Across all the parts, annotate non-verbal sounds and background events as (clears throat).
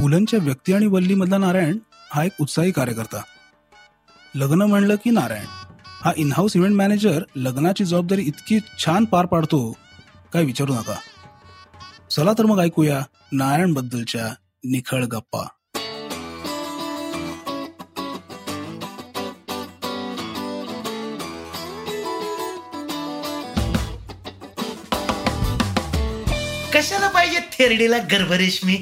पुलंच्या व्यक्ती आणि वल्लीमधला नारायण हा एक उत्साही कार्यकर्ता. लग्न म्हणलं की नारायण. हा इनहाऊस इव्हेंट मॅनेजर लग्नाची जबाबदारी इतकी छान पार पाडतो काय विचारू नका. चला तर मग ऐकूया नारायण बद्दलच्या निखळ गप्पा. कशाला पाहिजे थेरडीला गर्भरेशमी?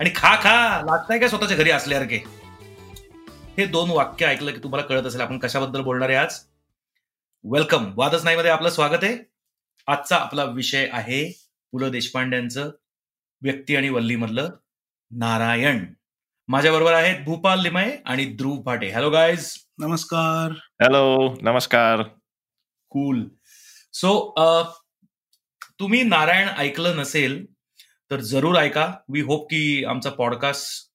आणि खा खा. लागताय का स्वतःच्या घरी असल्यासारखे हे दोन वाक्य ऐकलं की तुम्हाला कळत असेल आपण कशाबद्दल बोलणार आहे आज. वेलकम वादच नाही मध्ये आपलं स्वागत आहे. आजचा आपला विषय आहे पु ल देशपांड्यांचं व्यक्ती आणि वल्लीमधलं नारायण. माझ्या बरोबर आहेत भूपाल लिमाये आणि ध्रुव फाटे हॅलो गायज नमस्कार. हॅलो नमस्कार. कूल सो तुम्ही नारायण ऐकलं नसेल तर जरूर ऐका. वी होप की आमचा पॉडकास्ट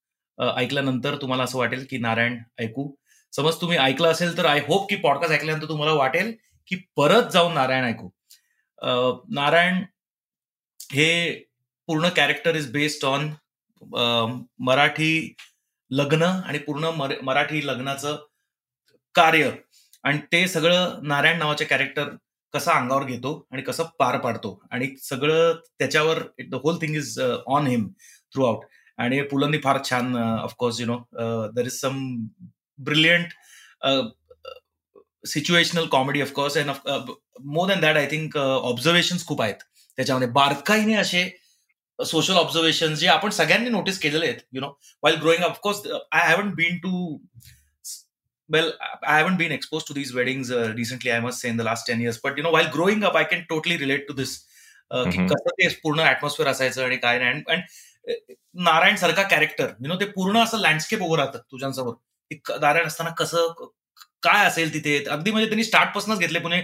ऐकल्यानंतर तुम्हाला असं वाटेल की नारायण ऐकू. समज तुम्ही ऐकलं असेल तर आय होप की पॉडकास्ट ऐकल्यानंतर तुम्हाला वाटेल की परत जाऊन नारायण ऐकू. अ, नारायण हे पूर्ण character is based on Marathi लग्न आणि पूर्ण मराठी लग्नाचं कार्य. आणि ते सगळं नारायण नावाचे कॅरेक्टर कसा अंगावर घेतो आणि कसं पार पाडतो. आणि सगळं त्याच्यावर the whole thing is on him throughout आणि पुलंनी फार छान of course you know there is some brilliant situational comedy of course and more than that I think observation खूप आहेत. त्याच्यामध्ये बारकाईने असे सोशल ऑब्झर्वेशन जे आपण सगळ्यांनी नोटीस केलेले आहेत you know while growing of course I haven't been to well i haven't been exposed to these weddings uh, recently i must say in the last 10 years. But you know while growing up i can totally relate to this uh, की Mhm. कसं ते पूर्ण atmosphere असायचं आणि काय नाही. आणि नारायण सारखा कॅरेक्टर यु नो ते पूर्ण असं लँडस्केप उभं राहतं तुझ्यांसमोर. नारायण असताना कसं काय असेल तिथे? अगदी म्हणजे त्यांनी स्टार्ट पासूनच घेतले Pune.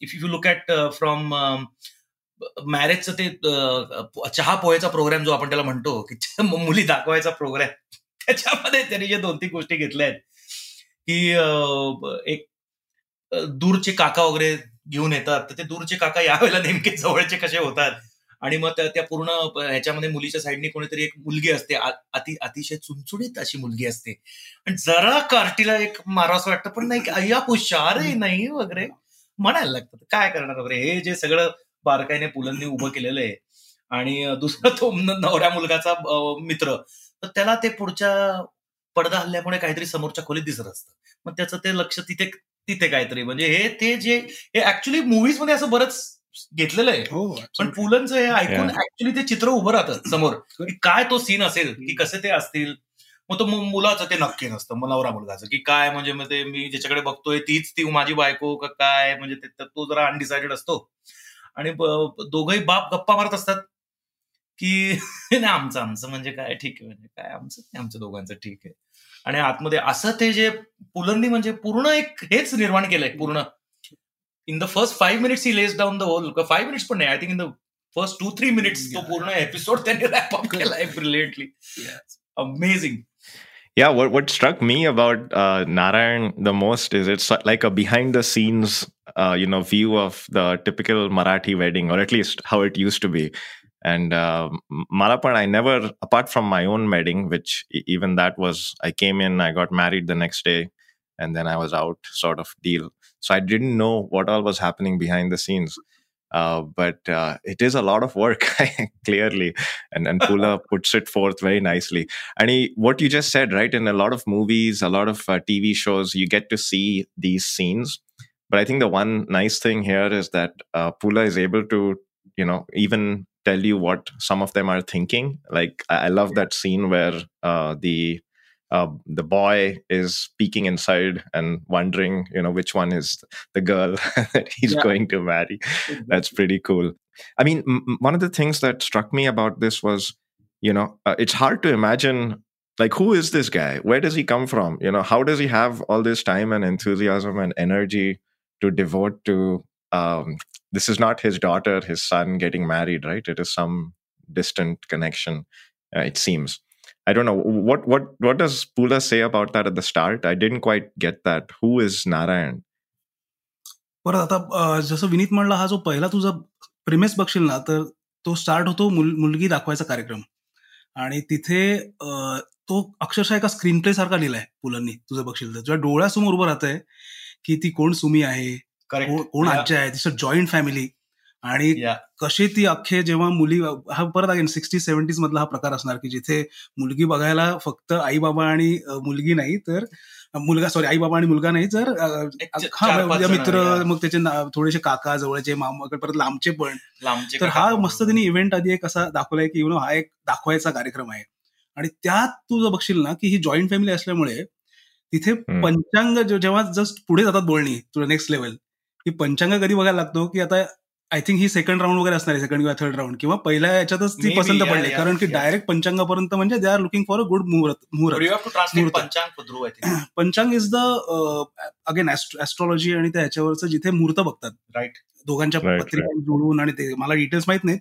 If you look at from मॅरेजचं ते चहा पोहेचा प्रोग्राम जो आपण त्याला म्हणतो की (laughs) मुली दाखवायचा प्रोग्राम त्याच्यामध्ये त्यांनी जे दोन तीन गोष्टी घेतल्या आहेत. की एक दूरचे काका वगैरे घेऊन येतात. तर ते दूरचे काका यावेळेला नेमके जवळचे कसे होतात? आणि मग त्या पूर्ण ह्याच्यामध्ये मुलीच्या साईडने कोणीतरी एक मुलगी असते. अति अतिशय चुणचुणीत अशी मुलगी असते. आणि जरा कार्टीला एक मारावं वाटतं. पण नाही अय्या हुशार आहे नाही वगैरे. म्हणायला लागतं काय करणार वगैरे? हे जे सगळं बारकाईने पुलंनी उभं केलेलं आहे. आणि दुसरा तो नवऱ्या मुलगाचा मित्र. तर त्याला ते पुढच्या पडदा हल्ल्यामुळे काहीतरी समोरच्या खोलीत दिसत असतं. मग त्याचं ते लक्ष तिथे तिथे काहीतरी. म्हणजे हे ते जे हे ऍक्च्युली मुव्हीजमध्ये असं बरंच घेतलेलं आहे. हो पण पुलंचं हे ऐकून Yeah. ऍक्च्युली ते चित्र उभं राहतं समोर. की काय तो सीन असेल की कसे ते असतील? मग तो मुलाचं ते नक्की नसतं मग नवरा मुलगाचं की काय म्हणजे मग ते मी ज्याच्याकडे बघतोय तीच ती माझी बायको का काय? म्हणजे ते जरा अनडिसाइडेड असतो. आणि ब- दोघंही बाप गप्पा मारत असतात की नाही आमचं आमचं म्हणजे काय? ठीक आहे म्हणजे काय आमचं? नाही आमचं दोघांचं ठीक आहे. आणि आतमध्ये असं ते जे पुलंनी म्हणजे पूर्ण एक हेच निर्माण केलंय पूर्ण in the first five minutes he lays down the whole five minutes पण नाही I think in the first two three minutes तो पूर्ण एपिसोड त्यांनी रॅप अप केलाय brilliantly amazing Yeah, what what struck me about uh, Narayan the most is it's like a behind the scenes, uh, you know, view of the typical Marathi wedding, or at least how it used to be. And uh, Malapan, I never, apart from my own wedding, which even that was, I came in, I got married the next day, and then I was out, sort of deal. So I didn't know what all was happening behind the scenes. Uh, but uh, it is a lot of work, (laughs) clearly, and and Pula (laughs) puts it forth very nicely. And he, what you just said, right? In a lot of movies, a lot of uh, TV shows, you get to see these scenes. But I think the one nice thing here is that uh, Pula is able to, you know, even tell you what some of them are thinking. Like I, I love that scene where uh, the uh, the boy is peeking inside and wondering, you know, which one is the girl (laughs) that he's Yeah. going to marry. That's pretty cool. I mean, m- m- one of the things that struck me about this was, you know, uh, it's hard to imagine like who is this guy? Where does he come from? You know, how does he have all this time and enthusiasm and energy to devote to? Um, this is not his daughter, his son getting married, right? It is some distant connection. Uh, it seems. I don't know what what what does Pula say about that at the start. I didn't quite get that. Who is Narayan? परत आता अं, जसं विनीत म्हणला हा जो पहिला तुझा प्रिमेस बघशील ना तर तो स्टार्ट होतो मुल- मुलगी दाखवायचा कार्यक्रम आणि तिथे अं, तो अक्षरशः एका स्क्रीन प्ले सारखा लिहिलाय पुलंनी तुझं बघशील तर तुझ्या डोळ्यासमोर उभं राहतंय की ती कोण सुमी आहे कोण करेक्ट कोण आजी आहे? तिचं जॉईंट फॅमिली आणि कशी ती अख्खे जेव्हा मुली हा परत अगेन सिक्स्टी सेव्हन्टीज मधला हा प्रकार असणार की जिथे मुलगी बघायला फक्त आई बाबा आणि मुलगी नाही तर मुलगा सॉरी आई बाबा आणि मुलगा नाही तर हा जण, मित्र. मग त्याचे थोडेसे काका जवळचे मामा परत लांबचे पण. लांबचे तर. हा मस्त त्यांनी इव्हेंट आधी एक असा दाखवलाय की यु नो हा एक दाखवायचा कार्यक्रम आहे. आणि त्यात तू जर बघशील ना की ही जॉईंट फॅमिली असल्यामुळे तिथे पंचांग जे- जेव्हा जस्ट पुढे जातात बोलणी तुला नेक्स्ट लेवल ही पंचांग कधी बघायला लागतो की आता I think he second round वगैरे असणार आहे सेकंड किंवा थर्ड राऊंड किंवा पहिल्या याच्यातच ती पसंत पडली कारण की. डायरेक्ट पंचांगापर्यंत म्हणजे they are looking for a good muhurat But muhurat you have to translate मुहूर्त. Panchang is the again astrology आणि त्या ह्याच्यावरचं जिथे मुहूर्त बघतात Right. दोघांच्या Right, पत्रिका जुळवून आणि ते मला डिटेल्स माहीत नाहीत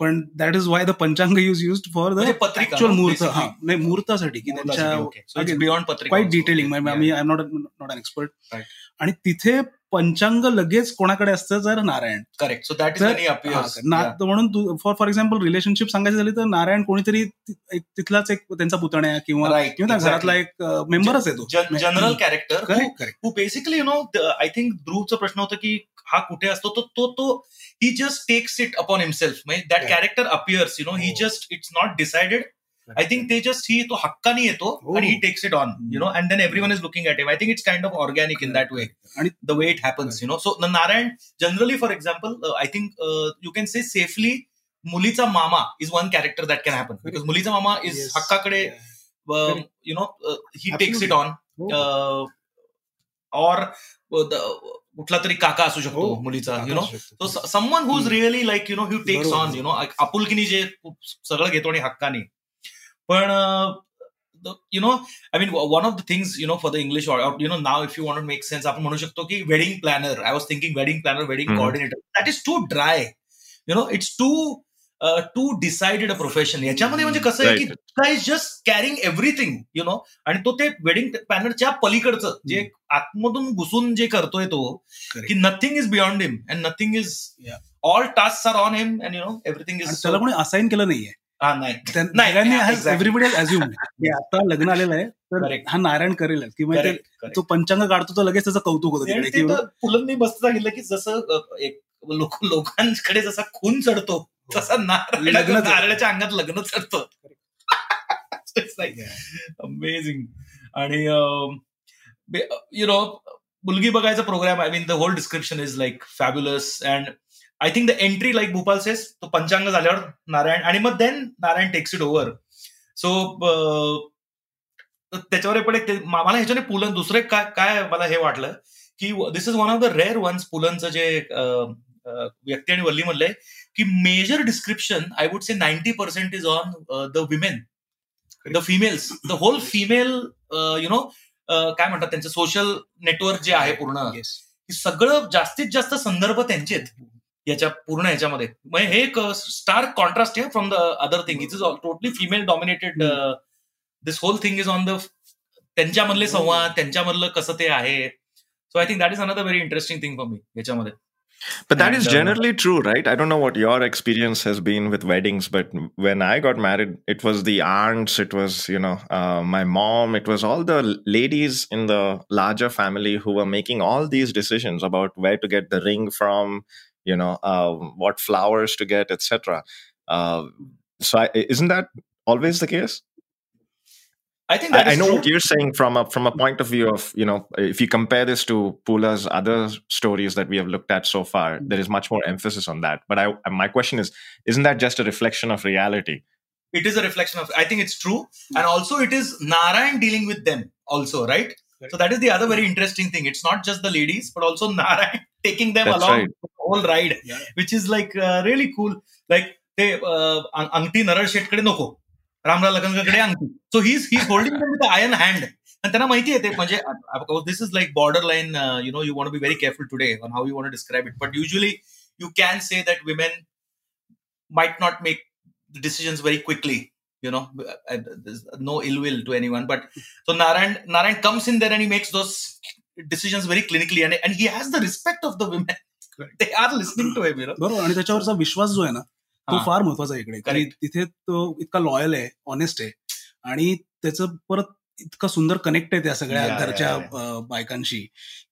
पण that is why the panchang use use for the म्हणजे पत्रिका, ऍक्च्युअल no? मुहूर्त. हा नाही मुहूर्तासाठी की त्यांच्या Okay. So it's beyond patrika quite. Detailing. I am not not an expert Right. आणि तिथे पंचांग लगेच कोणाकडे असतं जर नारायण. ना- Yeah. तर म्हणून फॉर फॉर एक्झाम्पल रिलेशनशिप सांगायची झाली तर नारायण कोणीतरी तिथलाच एक त्यांचा पुतण्या किंवा किंवा. घरातला एक मेंबरच आहे तो. General character correct correct you know the, I think ध्रुवचा प्रश्न होता की हा कुठे असतो? तो तो तो he just takes it upon himself म्हणजे that. Character appears you know हो. Just it's not decided I think ते जस्ट ही तो हक्काने येतो आणि he takes it on you know and then everyone is looking at him I think it's kind of organic in that way आणि the way it happens you know so Narayan generally for example I think you can say safely मुलीचा मामा is one character that can happen because मुलीचा मामा is हक्काकडे you know he takes it on or कुठला तरी काका असू शकतो मुलीचा यु नो तो someone who is really like you know who takes on you know आपुलकीनी जे सगळं घेतो आणि हक्कानी पण you know I mean one of the things you know for the English you know now if you want make sense आपण म्हणू शकतो की wedding planner I was thinking wedding planner wedding. Coordinator that is too dry you know it's too too decided a profession याच्यामध्ये म्हणजे कसं आहे की Right. Is just carrying everything you know आणि तो ते वेडिंग प्लॅनरच्या पलीकडचं जे आतमधून घुसून जे करतोय तो. की nothing is beyond him and nothing is. All task are on him and you know everything is त्याला कोणी असाइन केलं नाहीये हा. एव्हरीबडी अज्युम आता लग्न आलेलं आहे तर. हा नारायण करेल किंवा ते-. तो पंचांग काढतो तर लगेच त्याचं कौतुक होतं ते फुलंनी मस्त सांगितलं की जसं एक लोक लोकांकडे जसा खून चढतो तसा लग्न चढतं. नारळाच्या अंगात लग्न चढतं. अमेझिंग आणि यु नो मुलगी बघायचा program I mean the whole description is like fabulous and I think the entry like Bhupal says तो पंचांग झाल्यावर नारायण आणि मग then Narayan takes it over so त्याच्यावर पण एक मला ह्याच्याने पुलन दुसरं काय काय मला हे वाटलं की this is one of the rare ones पुलंचं जे व्यक्ती आणि वल्ली मधले की major description I would say ninety percent is on the women the females the whole female you know काय म्हणतात त्यांचं सोशल नेटवर्क जे आहे पूर्ण सगळं जास्तीत जास्त संदर्भ त्यांचे आहेत. याच्या पूर्ण ह्याच्यामध्ये म्हणजे हे एक स्टार कॉन्ट्रास्ट आहे from the other thing it is totally female dominated this whole thing is on the त्यांच्यामधले संवाद त्यांच्यामधलं कसं ते आहे so I think that is another very interesting thing for me याच्यामध्ये But that is And, uh, generally true, right? I don't know what your experience has been with weddings, but when I got married, it was the aunts, it was, you know, uh, my mom, it was all the ladies in the larger family who were making all these decisions about where to get the ring from, you know um, what flowers to get etc uh, so I, isn't that always the case I think I, I know true. what you're saying from a from a point of view of you know if you compare this to Pula's other stories that we have looked at so far, mm. there is much more emphasis on that. But I, uh, my question is, isn't that just a reflection of reality? It is a reflection of. I think it's true, hmm. and also it is Narayan dealing with them also, right? so that is the other very interesting thing it's not just the ladies but also narayan (laughs) taking them That's along right. the whole ride Yeah. which is like uh, really cool like ते uh, अं- अंगठी नरळ शेटकडे नको रामराव लखनकडे अंगठी so he he holding with iron hand आणि त्यांना माहिती आहे ते म्हणजे this is like border line you know you want be very careful today on how you want describe it but usually you can say that women might not make the decisions very quickly you know and there's no ill will to anyone but so narayan narayan comes in there and he makes those decisions very clinically and, and he has the respect of the women they are listening to him you know बरोबर आणि त्याच्यावरचा विश्वास जो आहे ना तो हा. फार महत्त्वाचा आहे इकडे कारण. तिथे तो इतका लॉयल आहे ऑनेस्ट आहे आणि त्याचं परत इतकं सुंदर कनेक्ट आहे त्या सगळ्या घरच्या बायकांशी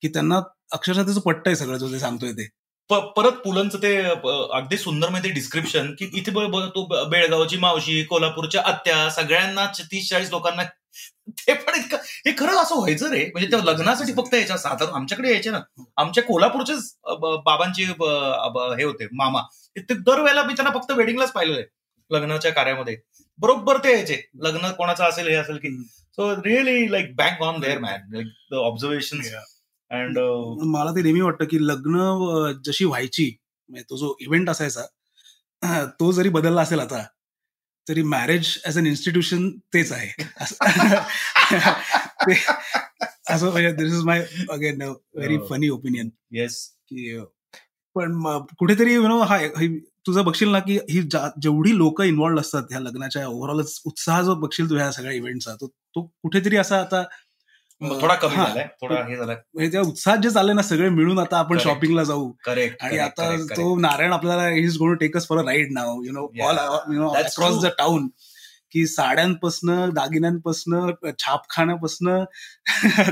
की त्यांना अक्षरशः त्याचं पट्ट आहे सगळं जो ते सांगतोय ते परत पुलंचं ते अगदी सुंदरमध्ये डिस्क्रिप्शन की इथे तो बेळगावची मावशी कोल्हापूरच्या आत्या सगळ्यांना तीस चाळीस लोकांना (laughs) ते पण इतकं हे खरं असं व्हायचं रे? म्हणजे त्या लग्नासाठी फक्त यायच्या साधारण आमच्याकडे यायचे ना. आमच्या कोल्हापूरचेच ब- बाबांचे हे होते मामा. ते दरवेळेला मी त्यांना फक्त वेडिंगलाच पाहिलेलं आहे लग्नाच्या कार्यामध्ये. बरोबर ते यायचे लग्न कोणाचं असेल हे असेल की. So really like bank on their man like the observation and म्हणून मला ते नेहमी वाटतं की लग्न जशी व्हायची म्हणजे तो जो इव्हेंट असायचा (clears throat) तो जरी बदलला असेल आता तरी मॅरेज ऍज अन इन्स्टिट्यूशन तेच आहे. (laughs) (laughs) असं- म्हणजे this is my again very. Funny opinion yes की पण कुठेतरी यु नो हा तुझं बघशील ना की ही जेवढी लोक इन्व्हॉल्ड असतात ह्या लग्नाच्या ओव्हरऑलच उत्साह जो बघशील तू ह्या सगळ्या इव्हेंटचा तो कुठेतरी असा आता थोडा कमी झालाय थोडा हे झालाय म्हणजे उत्साहात जे चालले ना सगळे मिळून आता आपण. शॉपिंगला जाऊ करेक्ट आणि आता तो नारायण आपल्याला is gonna take us for a ride now you know. All you know across. The town की साड्यांपासनं दागिन्यांपासनं छापखान्यापासनं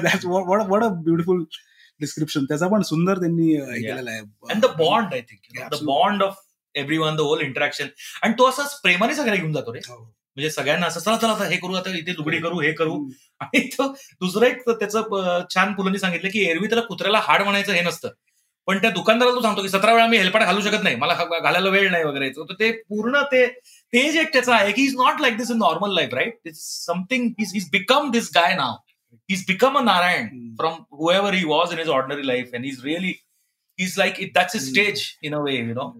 that's what a beautiful description त्याचा पण सुंदर त्यांनी हे. केलेला आहे and the bond I think the. Bond of everyone the whole interaction आणि तो असाच प्रेमाने सगळ्या घेऊन जातो रे हो. म्हणजे सगळ्यांना असं चला चला आता हे करू आता इथे लुगडी करू हे करू. आणि तो दुसरं एक त्याचं अं, छान पुलांनी सांगितलं की एरवी त्याला कुत्र्याला हाड म्हणायचं हे नसतं. पण त्या दुकानदाराला तो सांगतो की सतरा वेळा मी हेल्पाट घालू शकत नाही. मला घालायला वेळ नाही वगैरे. तर ते पूर्ण ते ते जे एक त्याचं आहे की is not like this in normal life right it's something is become this guy now become a Narayan Hmm. from whoever he was in his ordinary life, and he's really he's like it, that's his Hmm. stage in a way, you know.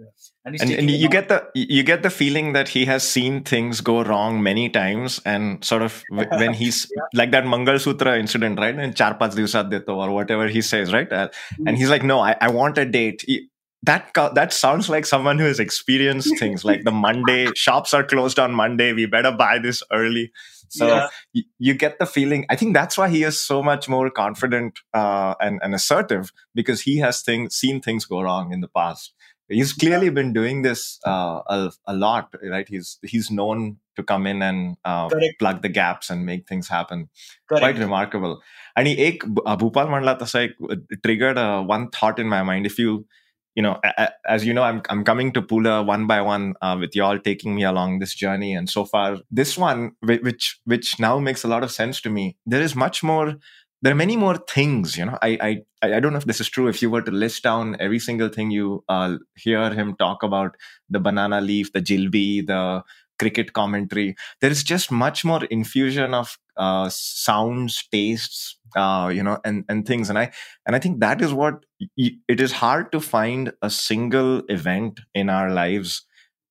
And, he's and, and you get the you get the feeling that he has seen things go wrong many times and sort of (laughs) when he's like that mangal sutra incident right? And char panch divsat deto or whatever he says right? Uh, and he's like no I, I want a date. He- that that sounds like someone who has experienced things like the monday shops are closed on monday we better buy this early so yeah. you get the feeling i think that's why he is so much more confident uh, and, and assertive because he has thing, seen things go wrong in the past he's clearly yeah. been doing this uh, a, a, lot right he's he's known to come in and uh, plug the gaps and make things happen Correct. quite remarkable and he ek bhupal mandla tasai uh, triggered uh, one thought in my mind if you you know a- a- as you know i'm i'm coming to pula one by one uh, with y'all taking me along this journey. And so far this one which which now makes a lot of sense to me there is much more there are many more things you know. I i i don't know if this is true. If you were to list down every single thing you uh, hear him talk about the banana leaf the jilbi the cricket commentary. There is just much more infusion of uh, sounds tastes uh, you know and and things. And i and i think that is what y- it is hard to find a single event in our lives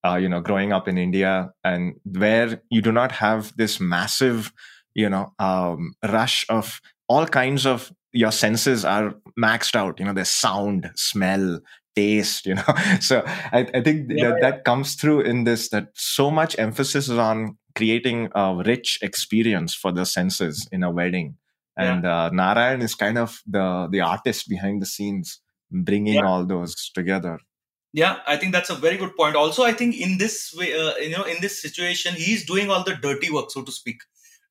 uh, you know growing up in india and where you do not have this massive you know um, rush of all kinds of your senses are maxed out you know there's sound smell taste you know? (laughs) So i, I think yeah, that yeah. that comes through in this that so much emphasis is on creating a rich experience for the senses in a wedding. And yeah. uh, narayan is kind of the the artist behind the scenes bringing all those together. Yeah i think that's a very good point. Also i think in this way uh, you know in this situation he's doing all the dirty work so to speak.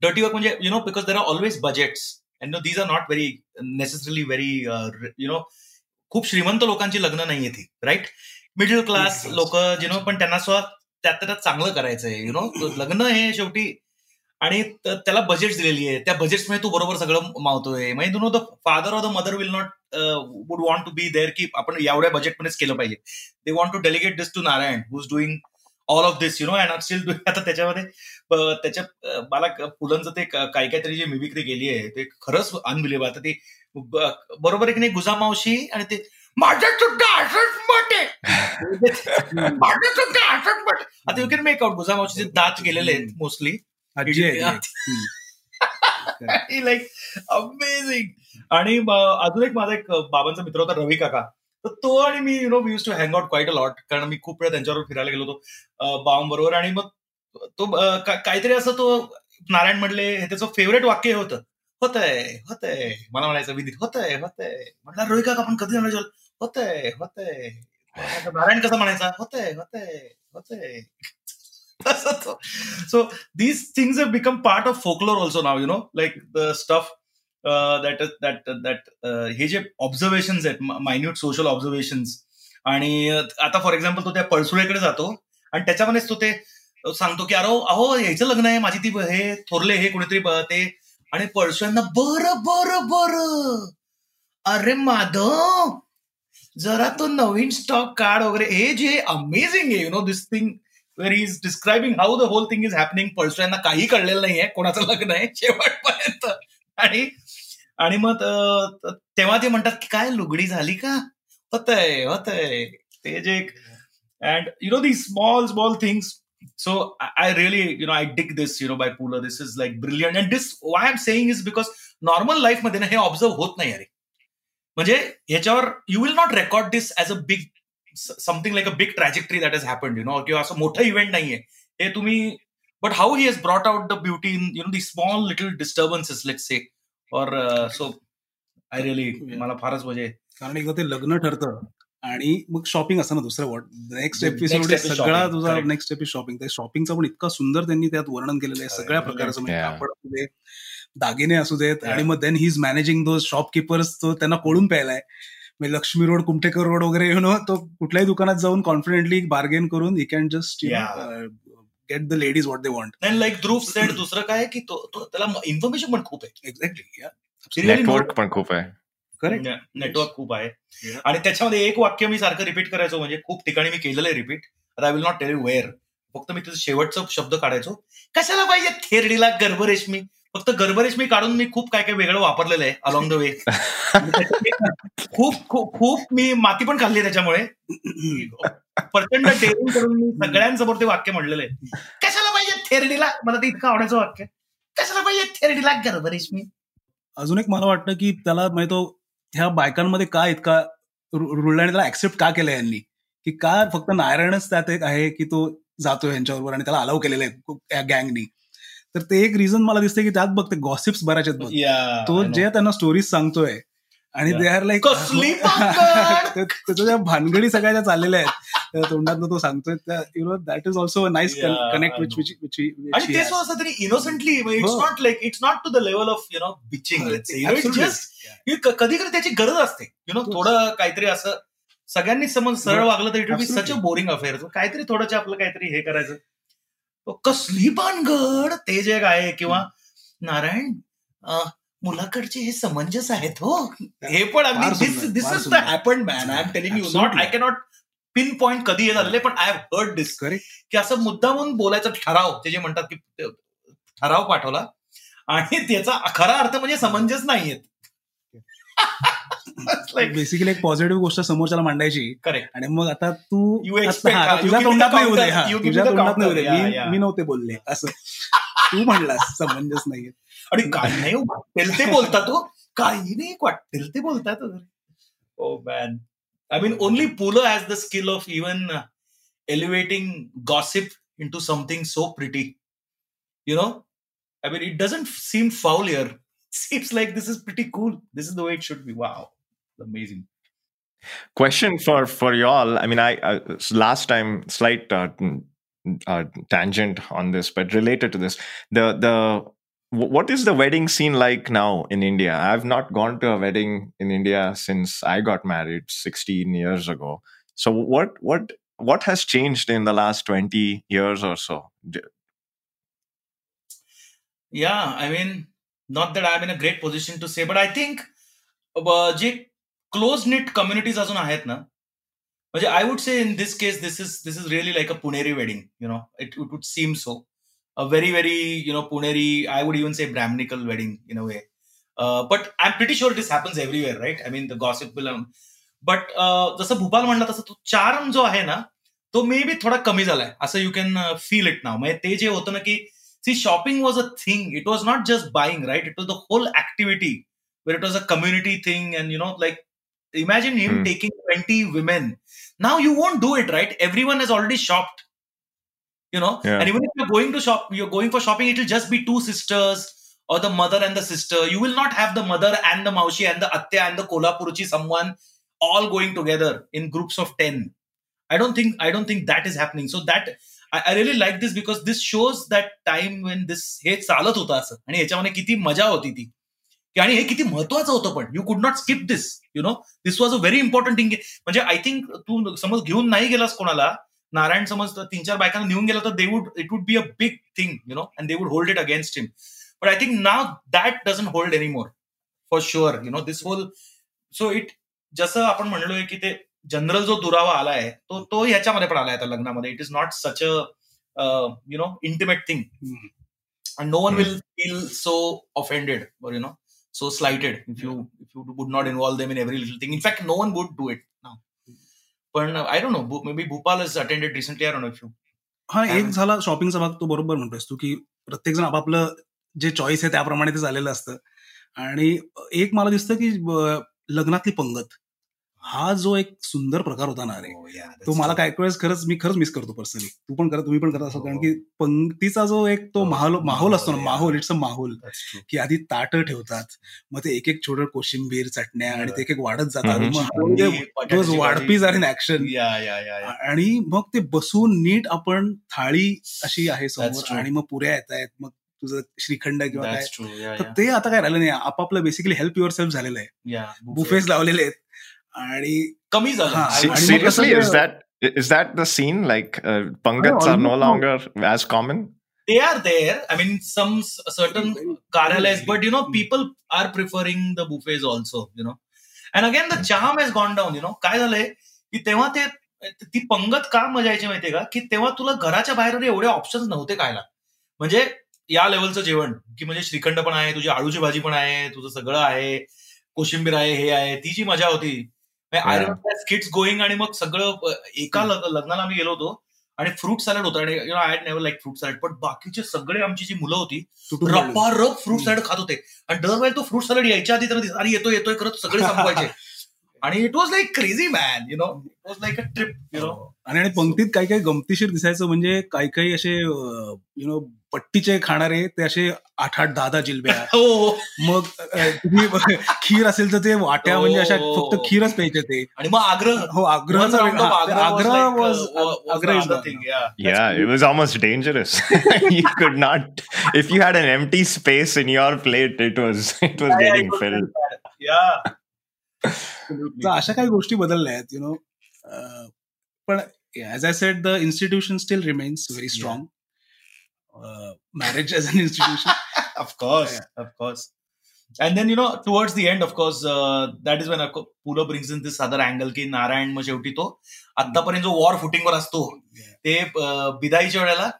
Dirty work you know because there are always budgets. And you know, these are not very necessarily very uh, you know खूप श्रीमंत लोकांची लग्न नाहीये ती right middle class. लोक you know पण त्यांना स्वतः त्यात त्यात चांगलं करायचंय यु नो लग्न हे शेवटी आणि त्याला बजेट दिलेली आहे. त्या बजेट्समध्ये तू बरोबर सगळं मावतोय. म्हणजे no the father or the mother will not would want to be there की आपण एवढ्या बजेटमध्येच केलं पाहिजे. They want to delegate this to Narayan who is doing all of this you know and still आता त्याच्यामध्ये त्याच्या मला पुलंचं ते काही काहीतरी जी मिमिक्री केली आहे ते खरंच अनबिलिव्ह आता ते बरोबर आहे की नाही गुजामावशी आणि ते माझं सुद्धा असंच मत आहे. (laughs) माझं सुद्धा असंच आहे. आता यू कॅन मेक आउट गुजामावशीचे दात गेलेले आहेत मोस्टली एक. लाईक अमेझिंग आणि अजून एक माझा एक बाबांचा मित्र होता रवी काका. तर तो आणि मी you know we too hang out quite a lot कारण मी खूप वेळा त्यांच्यावर फिरायला गेलो होतो बाबांबरोबर आणि मग तो काहीतरी असं तो नारायण म्हणले हे त्याचं फेवरेट वाक्य होतं. होतंय होतंय. मला म्हणायचं विदित होतंय होतंय. म्हटलं रोहिका आपण कधी म्हणायचं होतंय होतंय. नारायण कसं म्हणायचा? होतंय होतंय होतंय. So these things have become part of folklore also now you know like the stuff that that that हे जे ऑब्झर्वेशन आहेत मायन्यूट सोशल ऑब्झर्वेशन्स आणि uh, आता फॉर एक्झाम्पल तो त्या पळसुळेकडे जातो आणि त्याच्यामध्येच तो ते सांगतो की अरे हो, अहो यायचं लग्न आहे माझी ती हे थोरले हे कोणीतरी ते. आणि पळसुळ्यांना बर बर बर. अरे माधव जरा तो नवीन स्टॉक कार्ड वगैरे हे जे अमेझिंग आहे you know this thing where is describing how the whole thing is happening पळसुळ्यांना काही कळलेलं नाहीये कोणाचं लग्न आहे शेवटपर्यंत. आणि आणि मग तेव्हा ते म्हणतात की काय लुगडी झाली का? होतय होतय. ते जे and you know the small small things so I really you know I dig this you know by Pula. This is like brilliant and this why am saying is because normal लाईफमध्ये ना हे observe होत नाही अरे. म्हणजे ह्याच्यावर you will not record this as a big something like a big trajectory that is happened you know किंवा असं मोठं इव्हेंट नाहीये. हे तुम्ही but how he has brought out the beauty in you know the small little disturbances let say or so I really मला फारच म्हणजे कारण एकदा ते लग्न ठरतं आणि मग शॉपिंग असं ना दुसरं वॉट नेक्स्ट एपिसोड सगळा तुझा नेक्स्ट एपिसोड शॉपिंग शॉपिंगचं पण इतकं सुंदर त्यांनी त्यात वर्णन केलेलं आहे. सगळ्या प्रकारचं म्हणजे कापड असू दे दागिने असू देत आणि मग then he is managing those shopkeepers तो त्यांना कोळून प्यायलाय. म्हणजे लक्ष्मी रोड कुमटेकर रोड वगैरे यु नो तो कुठल्याही दुकानात जाऊन कॉन्फिडेंटली बार्गेन करून he can just get the ladies what they want like Dhruv said दुसरं काय की तो त्याला इन्फॉर्मेशन पण खूप आहे एक्झॅक्टली नेटवर्क पण खूप आहे करेक्ट नेटवर्क खूप आहे आणि त्याच्यामध्ये एक वाक्य मी सारखं रिपीट करायचो म्हणजे खूप ठिकाणी मी केलेलं आहे repeat I will not tell you where फक्त मी तिथं शेवटचा शब्द काढायचो कशाला पाहिजे थेरडीला गर्भरेशमी फक्त गर्भरेशमी काढून मी खूप काय काय वेगळं वापरलेलं आहे अलॉंग द वे खूप खूप खूप मी माती पण खाल्ली त्याच्यामुळे. प्रचंड डेअरिंग करून मी सगळ्यांसमोर ते वाक्य म्हणलेलं आहे. कशाला पाहिजे थेरडीला? मला ते इतकं आवडायचं वाक्य. कशाला पाहिजे थेरडीला गर्भरेशमी अजून एक मला वाटतं की त्याला म्हणजे तो ह्या बायकांमध्ये का इतका रुळला आणि त्याला ऍक्सेप्ट का केलं यांनी? की का फक्त नारायणच त्यात एक आहे की तो जातो यांच्याबरोबर आणि त्याला अलाव केलेलं आहे गँगनी तर ते एक रिझन मला दिसते की त्यात बघते गॉसिप्स बऱ्याच आहेत तो जे त्यांना स्टोरीज सांगतोय आणि दे आर लाईक त्याच्या ज्या भानगडी सगळ्या ज्या चाललेल्या आहेत तोंडात तो सांगतोय you know that is also nice connect which which which आणि ते असं तरी innocently it's not like it's not to the level of you know bitching कधी कधी त्याची गरज असते. यु नो थोडं काहीतरी असं सगळ्यांनी समज सरळ वागलं तर it be such a boring affair काहीतरी थोडं आपलं काहीतरी हे करायचं. कसली पानगड ते जे आहे किंवा नारायण मुलाकडचे हे समंजस आहेत हो. हे. पण अगदी this is the happen man I am telling you not I cannot pinpoint कधी हे झालेले पण आय हॅव हर्ड दिस की असं मुद्दामून बोलायचं ठराव ते जे म्हणतात की ठराव पाठवला आणि त्याचा खरा अर्थ म्हणजे समंजस नाहीयेत. (laughs) बेसिकली एक पॉझिटिव्ह गोष्ट समोरच्याला मांडायची. करेक्ट आणि मग आता तू तुझ्या तोंडात नाही उदे तुझ्या तोंडात नाही उदे मी नव्हते बोलले. असं. तू म्हणलास समंजस नाहीये. आणि काही नाही वाटेल ते बोलतात तो? काही नाही वाटेल ते बोलतात ओ man I mean only Pula has the skill of even elevating gossip into something so pretty you know I mean, it doesn't seem foul here. It (laughs) seems like this is pretty cool. This is the way it should be. Wow, amazing. Question for for y'all. I mean, I uh, last time slight uh, uh, tangent on this, but related to this, the the what is the wedding scene like now in India? I've not gone to a wedding in India since I got married 16 years ago. So what what what has changed in the last 20 years or so? Yeah, I mean, not that I'm in a great position to say, but I think uh, जे close knit communities अजून आहेत ना. म्हणजे I would say in this case this is this is really like a Puneri wedding you know it would seem so a very very you know puneri i would even say brahminical wedding in a way. Uh, but i'm pretty sure this happens everywhere right? I mean the gossip will but जसं भूपाल म्हणला तसं तो charm जो आहे ना तो may be थोडा कमी झालाय. असं you can feel it now म्हणजे ते जे होतं ना की see shopping was a thing it was not just buying right it was the whole activity where it was a community thing and you know like imagine him mm. taking 20 women now you won't do it right everyone has already shopped you know yeah. and even if you're going to shop you're going for shopping it will just be two sisters or the mother and the sister you will not have the mother and the maushi and the atya and the kolapurchi someone all going together in groups of 10 I don't think I don't think that is happening so that I really like this because this shows that time when this हे चालत होतं असं आणि याच्यामध्ये किती मजा होती ती आणि हे किती महत्वाचं होतं पण. You could not skip this you know this was a very important thing म्हणजे आय थिंक तू समज घेऊन नाही गेलास कोणाला नारायण समज तीन चार बायकांना नेऊन गेला तर they would it would be a big thing you know and they would hold it against him but I think now that doesn't hold any more for sure you know this whole so it जसं आपण म्हणलोय की ते general जो दुरावा आलाय तो तो ह्याच्यामध्ये पण आलाय आता लग्नामध्ये. It is not such a you know intimate thing one Hmm. will feel so offended or you know? So slighted if you if you would not involve them in every little thing in fact no one would do it now but uh, i don't know Bu- maybe bhopal has attended recently i don't know if you हा एक? झाला शॉपिंगचा भाग तो बरोबर म्हणतोयस तू की प्रत्येक जण आपापलं जे चॉईस आहे त्याप्रमाणे ते झालेलं असतं आणि एक मला दिसतं की ब- लग्नातली पंगत हा जो एक सुंदर प्रकार होता ना रे oh, yeah, that's तो मला. काय वेळेस खरंच मी खरंच मिस करतो पर्सनली तू पण करत तुम्ही पण करत असं कारण हो. की पंक्तीचा जो एक तो हो. माहोल माहोल असतो ना हो, माहोल इट्स अ माहोल. की आधी ताट ठेवतात मग ते एक एक छोटं कोशिंबीर चटण्या आणि ते एक एक वाढत जातात आणि. वाढपीज इन ऍक्शन. आणि मग ते बसून नीट आपण थाळी अशी आहे समोर. आणि मग पुऱ्या येत आहेत मग तुझं श्रीखंड किंवा काय तर. ते आता काय राहिलं नाही आपापलं बेसिकली हेल्प युअर सेल्फ झालेलं आहे. बुफेस लावलेले आहेत आणि कमी झालं. दॅट द सीन लाईक पंगत common they are there I mean some certain कार्यालय but you know people are preferring the buffets also you know and again the charm has gone down you know काय झालंय की तेव्हा ते ती पंगत का मजा यायची माहितीये का? की तेव्हा तुला घराच्या बाहेर एवढे ऑप्शन नव्हते खायला. म्हणजे या लेवलचं जेवण की म्हणजे श्रीखंड पण आहे तुझी आळूची भाजी पण आहे तुझं सगळं आहे कोशिंबीर आहे हे आहे ती जी मजा होती आय. किड्स गोईंग आणि मग सगळं एका लग- लग्नाला आम्ही गेलो होतो आणि फ्रूट सॅलड होतं आणि you know I never like fruit salad पण बाकीचे सगळे आमची जी मुलं होती तुटून पडले. रप्पा रप फ्रूट. सॅलड खात होते आणि दरवेळेला तो फ्रूट सॅलड यायच्या आधी तर अरे येतोय येतोय करत सगळे संपवायचे (laughs) आणि it was like crazy man you know it was like a trip you know आणि आणि पंक्तीत काही काही गमतीशीर दिसायचं म्हणजे काही काही असे यु नो पट्टीचे खाणारे ते असे आठ आठ दहा दहा जिलबे मग तुम्ही खीर असेल तर ते वाट्या म्हणजे अशा फक्त खीरच प्यायचे ते. आणि आग्रह. Yeah it was dangerous could not if you had an M space in your plate it was it was getting filled अशा काही गोष्टी बदलल्या आहेत यु नो पण as a set the institution still remains very strong marriage as an institution of course, of course. And then you know, towards the end, of course, uh, that is when Pula brings in this other angle की नारायण मग शेवटी तो आतापर्यंत जो war फुटिंगवर असतो ते बिदाईच्या वेळेला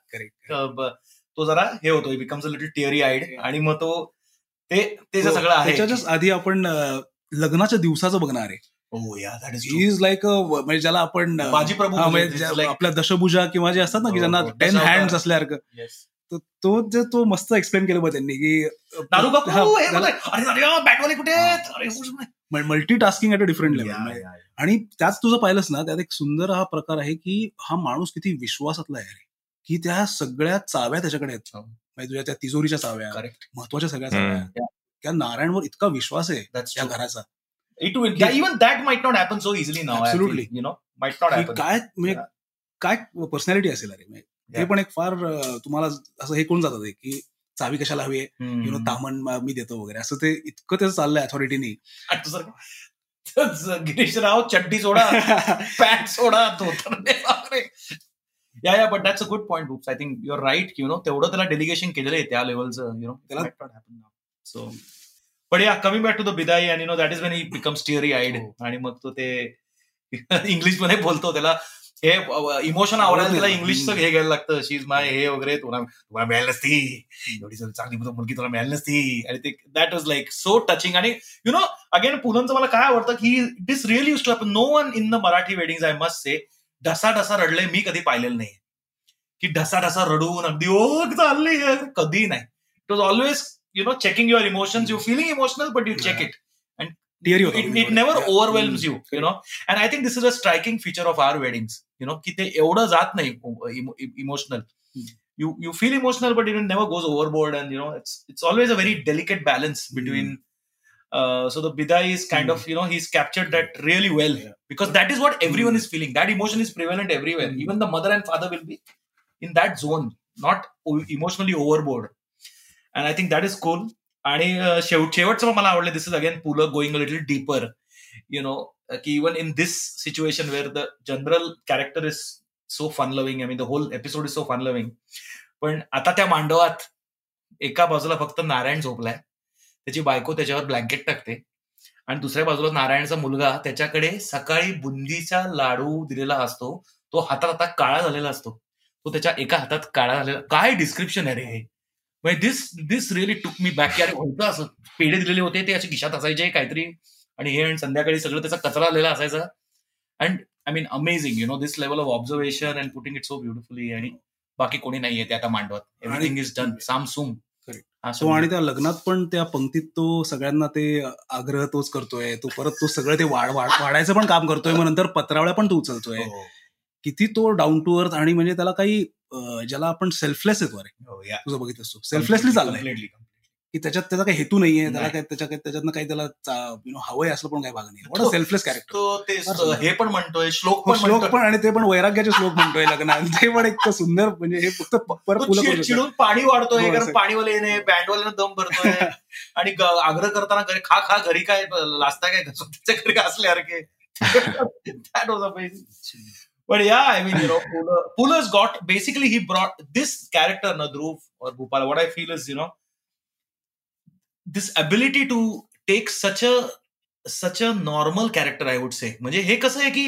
तो जरा हे होतो becomes a little teary eyed आणि मग तो ते ते सगळं आहे. त्याच्याच आधी आपण लग्नाच्या दिवसाचं बघणार आहे. हो या दॅट इज इज लाईक म्हणजे ज्याला आपण अ, बाजी प्रभू म्हणजे म्हणजे आपल्या दशभुजा किंवा जे असतात ना की हो, ज्यांना टेन दशावतार. हँड्स असल्यासारखं तर तो जे तो मस्त एक्सप्लेन केलं त्यांनी की कुठे? Multitasking at a different level. आणि त्याच तुझं पाहिलंस ना त्यात एक सुंदर हा प्रकार आहे की हा माणूस किती विश्वासातला आहे की त्या सगळ्या चाव्या त्याच्याकडे आहेत हो. म्हणजे तुझ्या त्या तिजोरीच्या चाव्या Correct. महत्त्वाच्या सगळ्या. चाव्या त्या नारायणवर इतका विश्वास आहे That's त्या. घराचा It will, that, even that might not happen so easily now. I Absolutely. feel, you know, might not की happen. काय म्हणजे. काय पर्सनॅलिटी असेल अरे म्हणजे ते Yeah. पण एक फार तुम्हाला असं हे कोण जातं ते की चावी कशाला हवी आहे. यु नो तामण म- देतो वगैरे असं ते इतकं त्याचं चाललंय अथॉरिटीनी (laughs) गिरीश राव चड्डी सोडा (laughs) पॅन्ट सोडा धोतर. Yeah yeah but that's a good point books I think you're right you know तेवढं त्याला डेलिगेशन केलेलं आहे त्या लेवलचं यु नो त्याला- सो पण yeah coming back to the bidaai आणि no that is when he become teary eyed. आणि मग तो ते इंग्लिशमध्ये बोलतो त्याला हे इमोशन आवडायला त्याला इंग्लिशचं हे घ्यायला लागतं. शी इज माय हे. वगैरे तुला तुला मिळाली नसती. एवढी चांगली मुलगी तुला मिळाली नसती. आणि ते that was like so touching आणि यु नो अगेन पूनमचं मला काय आवडतं की this really used to happen no one in the Marathi wedding I must say ढसा ढसा रडले मी कधी पाहिलेलं नाही की ढसा ढसा रडून अगदी ओ चालली आहे." कधी नाही. It was always You know checking your emotions you feeling emotional but you check it teary होता it it never overwhelms you you know and I think this is a striking feature of our weddings you know की ते एवढं जात नाही emotional you you feel emotional but it never goes overboard and you know it's it's always a very delicate balance between Uh, so the bidai is kind Hmm. of you know he's captured that really well Yeah. because that is what everyone Hmm. is feeling. That emotion is prevalent everywhere. Hmm. Even the mother and father will be in that zone, not o- emotionally overboard. and I think that is cool. आणि शेवट शेवटचं मला आवडलं this is again Pula going a little deeper you know की even in this situation where the general character is so fun loving I mean the whole episode is so fun loving पण आता त्या मांडवात एका बाजूला फक्त नारायण झोपलाय. त्याची बायको त्याच्यावर ब्लँकेट टाकते. आणि दुसऱ्या बाजूला नारायणचा मुलगा त्याच्याकडे सकाळी बुंदीचा लाडू दिलेला असतो. तो हातात आता काळा झालेला असतो. तो त्याच्या एका हातात काळा झालेला काय डिस्क्रिप्शन आहे रे हे? दिस दिस रिअली टुक मी बॅक अरे होतं असं. पेढे दिलेले होते ते असे खिशात असायचे काहीतरी. आणि हे आणि संध्याकाळी सगळं त्याचा कचरा आलेला असायचा. And I mean amazing you know this level of observation and putting it so beautifully आणि बाकी कोणी नाहीये ते आता मांडवत. एव्हरीथिंग इज डन साम सुम. हा, तो आणि त्या लग्नात पण त्या पंक्तीत तो सगळ्यांना ते आग्रह तोच करतोय. तो परत तो सगळं ते वाढ वाढ- वाढायचं पण काम करतोय. मग नंतर पत्रावळ्या पण तो उचलतोय. हो, किती तो डाऊन टू अर्थ आणि म्हणजे त्याला काही ज्याला आपण सेल्फलेस येतो अरे. तुझं बघितलं असतो सेल्फलेसली चाललंय. की त्याच्यात त्याचा काही हेतू नाहीये त्याला. काय त्याच्या काही त्याच्यातनं काही त्याला यु नो हवंय असलं पण काही भाग नाही सेल्फलेस कॅरेक्टर. हे पण म्हणतोय श्लोक पण श्लोक. पण आणि ते पण वैराग्याचे श्लोक म्हणतोय लग्नात (laughs) ते पण एक सुंदर म्हणजे हे फक्त. चिडून पाणी वाढतोय हो, कारण. पाणीवाले येणे बँडवाल्यानं दम भरतोय (laughs) आणि आग्रह करताना घरी खा खा घरी काय लाजता काय घरी असल्यासारखे. (laughs) But yeah, I mean, you know, Pula, Pula's got basically he brought this character, Nadruv or Bhupal. What I feel is, you know, this ability to take such a such a normal character, I would say. म्हणजे हे कसं आहे की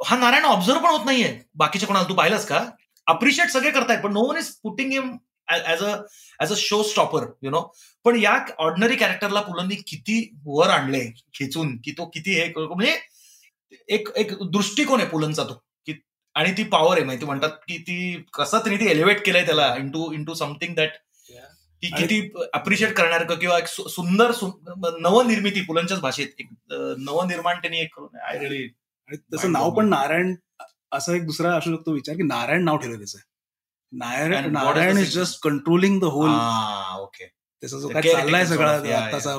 हा Narayan observe पण होत नाहीये बाकीच्या कोणाला तू पाहिलंस का अप्रिशिएट सगळे करतायत पण no one is putting him as a as a show stopper you know पण या ऑर्डिनरी कॅरेक्टरला पुलांनी किती वर आणले खेचून की तो किती हे म्हणजे एक एक दृष्टिकोन आहे पुलंचा तो की आणि ती पॉवर आहे. माहिती म्हणतात की ती कसं त्यांनी ती एलिव्हेट केलंय त्याला इंटू इंटू समथिंग दॅट की आणि- किती अप्रिशिएट करणार किंवा एक सुंदर सु- नवनिर्मिती पुलंच्याच भाषेत एक नवनिर्माण त्यांनी एक करून आय रिअली आणि तसं नाव पण नारायण असं एक दुसरा असू शकतो विचार की नारायण नाव ठेवलं त्याचं. Narayan Narayan is just controlling the whole okay त्याचा जो the काय चाललाय सगळा आताचा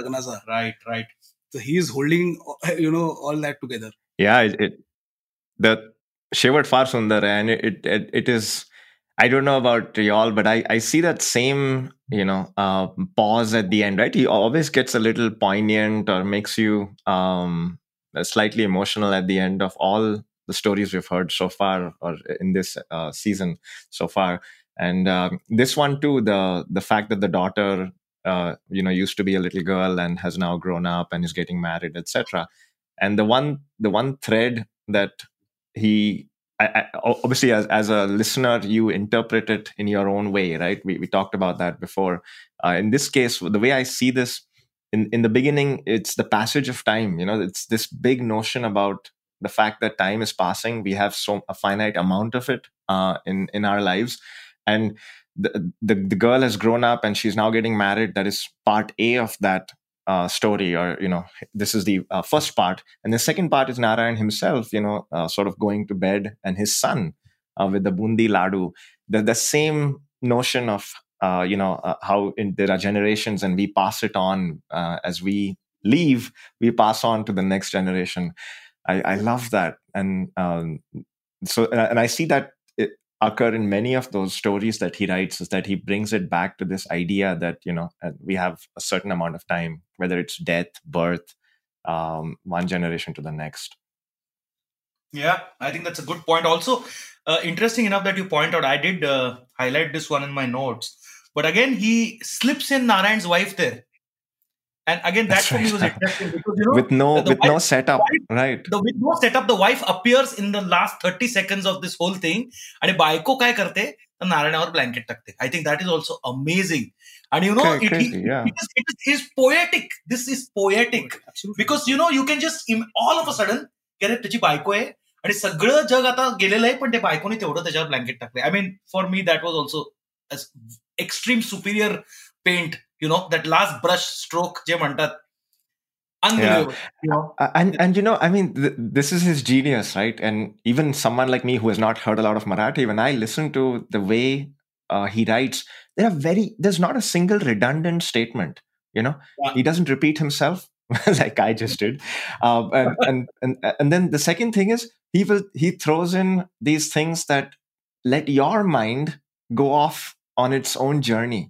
लग्नाचा. Right right So he is holding, you know, all that together. Yeah, it, it the Shivat Far Sundar, and it, it it is. I don't know about y'all, but I, I see that same you know uh, pause at the end, right? He always gets a little poignant or makes you um, uh, slightly emotional at the end of all the stories we've heard so far, or in this uh, season so far. And um, this one too, the the fact that the daughter uh, you know, used to be a little girl and has now grown up and is getting married, etc. And the one the one thread that he I, I, obviously as, as a listener you interpret it in your own way right? We, we talked about that before. Uh, in this case the way i see this in, in the beginning it's the passage of time you know? It's this big notion about the fact that time is passing. We have so a finite amount of it uh, in in our lives. And the, the girl has grown up and she's now getting married. That is part a of that uh, story or you know this is the uh, first part. And the second part is narayan himself you know uh, sort of going to bed and his son uh, with the bundi ladu the, the same notion of uh, you know uh, how in, there are generations and we pass it on as we leave we pass on to the next generation. I, I love that. And um, so and i see that occur in many of those stories that he writes is that he brings it back to this idea that you know uh, we have a certain amount of time whether it's death birth um, one generation to the next Yeah, I think that's a good point. Also, uh, interesting enough that you point out, I did uh, highlight this one in my notes. But again, he slips in Narayan's wife there. And again, that That's for me right. was interesting because, you know, with no the with no wife- setup wife- right the with no setup, the wife appears in the last 30 seconds of this whole thing. आणि बायको काय करते तर नारायणावर blanket टाकते I think that is also amazing आणि you know Cra- it crazy, yeah. It is poetic this is poetic because you know you can just all of a sudden की अरे त्याची बायको आहे आणि सगळं जग आता गेलेलं आहे पण ते बायकोने तेवढं त्याच्यावर ब्लँकेट टाकले I mean for me that was also extreme superior paint You know that last brush stroke जे म्हणतात Unbelievable, you know? Uh, and and you know i mean th- this is his genius right and even someone like me who has not heard a lot of marathi when i listen to the way uh, he writes there are very there's not a single redundant statement you know Yeah. he doesn't repeat himself (laughs) like i just did um, and, (laughs) and and and then the second thing is he will he throws in these things that let your mind go off on its own journey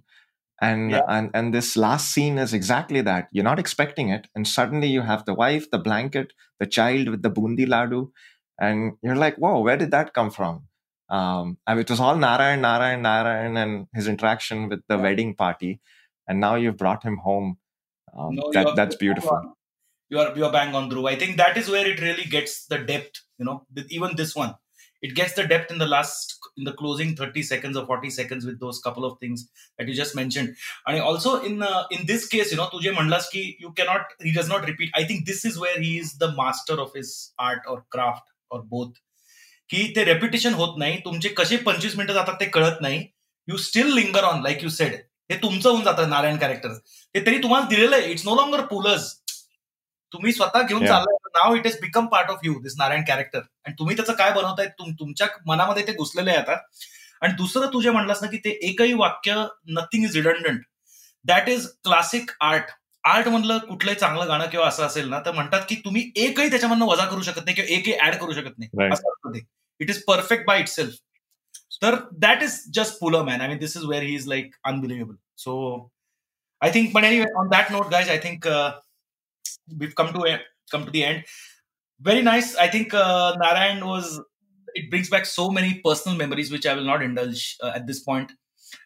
and Yeah. and and this last scene is exactly that you're not expecting it and suddenly you have the wife the blanket the child with the bundi ladu and you're like whoa where did that come from um I mean, it was all narayan narayan narayan and Nara and his interaction with the Yeah. wedding party and now you've brought him home um, No, that that's beautiful You are you're bang on through. I think that is where it really gets the depth. You know, even this one, it gets the depth in the last in the closing thirty seconds or forty seconds with those couple of things that you just mentioned. And also in uh, in this case, you know, tuje mandalas ki you cannot he does not repeat. I think this is where he is the master of his art or craft or both. की ते repetition होत नाही तुमचे कसे पंचवीस मिनिटं जातात ते कळत नाही you still linger on like you said हे तुमचं होऊन जातं नारायण कॅरेक्टर ते तरी तुम्हाला दिलेलं आहे इट्स नो लॉंगर पुलर्स तुम्ही स्वतः घेऊन. चाललाय now it is become part of you this Narayan character आणि तुम्ही त्याचं काय बनवताय? तुम- तुमच्या मनामध्ये ते घुसलेले आता. आणि दुसरं तुझे म्हणलास ना की ते एकही वाक्य nothing is redundant that is classic art art मधलं कुठलंही चांगलं गाणं किंवा असं असेल ना तर म्हणतात की तुम्ही एकही त्याच्यामधनं वजा करू शकत नाही किंवा एकही ऍड करू शकत नाही. असं असतं ते. It is perfect by itself तर that is just puller man I mean this is where he is like unbelievable so I think पण on that note guys I think come to a, come to the end. Very nice. I think uh, Narayan was. It brings back so many personal memories, which I will not indulge uh, at this point.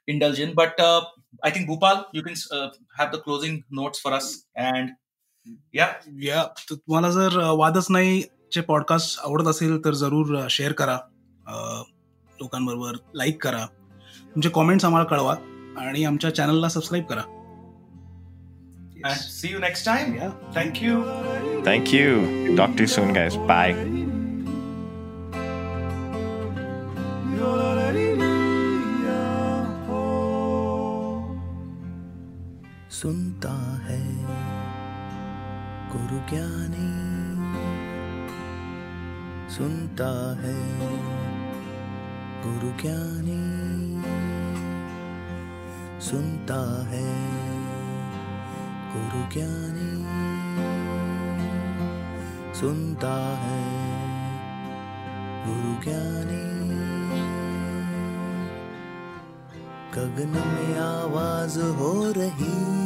Indulge in, but uh, I think Bhupal, you can uh, have the closing notes for us. And yeah, या तर तुम्हाला जर अ, वादच नाही चे podcast आवडत असेल तर जरूर शेअर करा अ, लोकांबरोबर लाईक करा तुमचे कॉमेंट्स आम्हाला कळवा आणि आमच्या चॅनलला सबस्क्राईब करा and see you next time. thank you talk to you soon guys bye सुनता है गुरु ज्ञानी सुनता है गुरु ज्ञानी सुनता है गुरु ज्ञानी सुनता है। गुरु ज्ञानी गगन में आवाज़ हो रही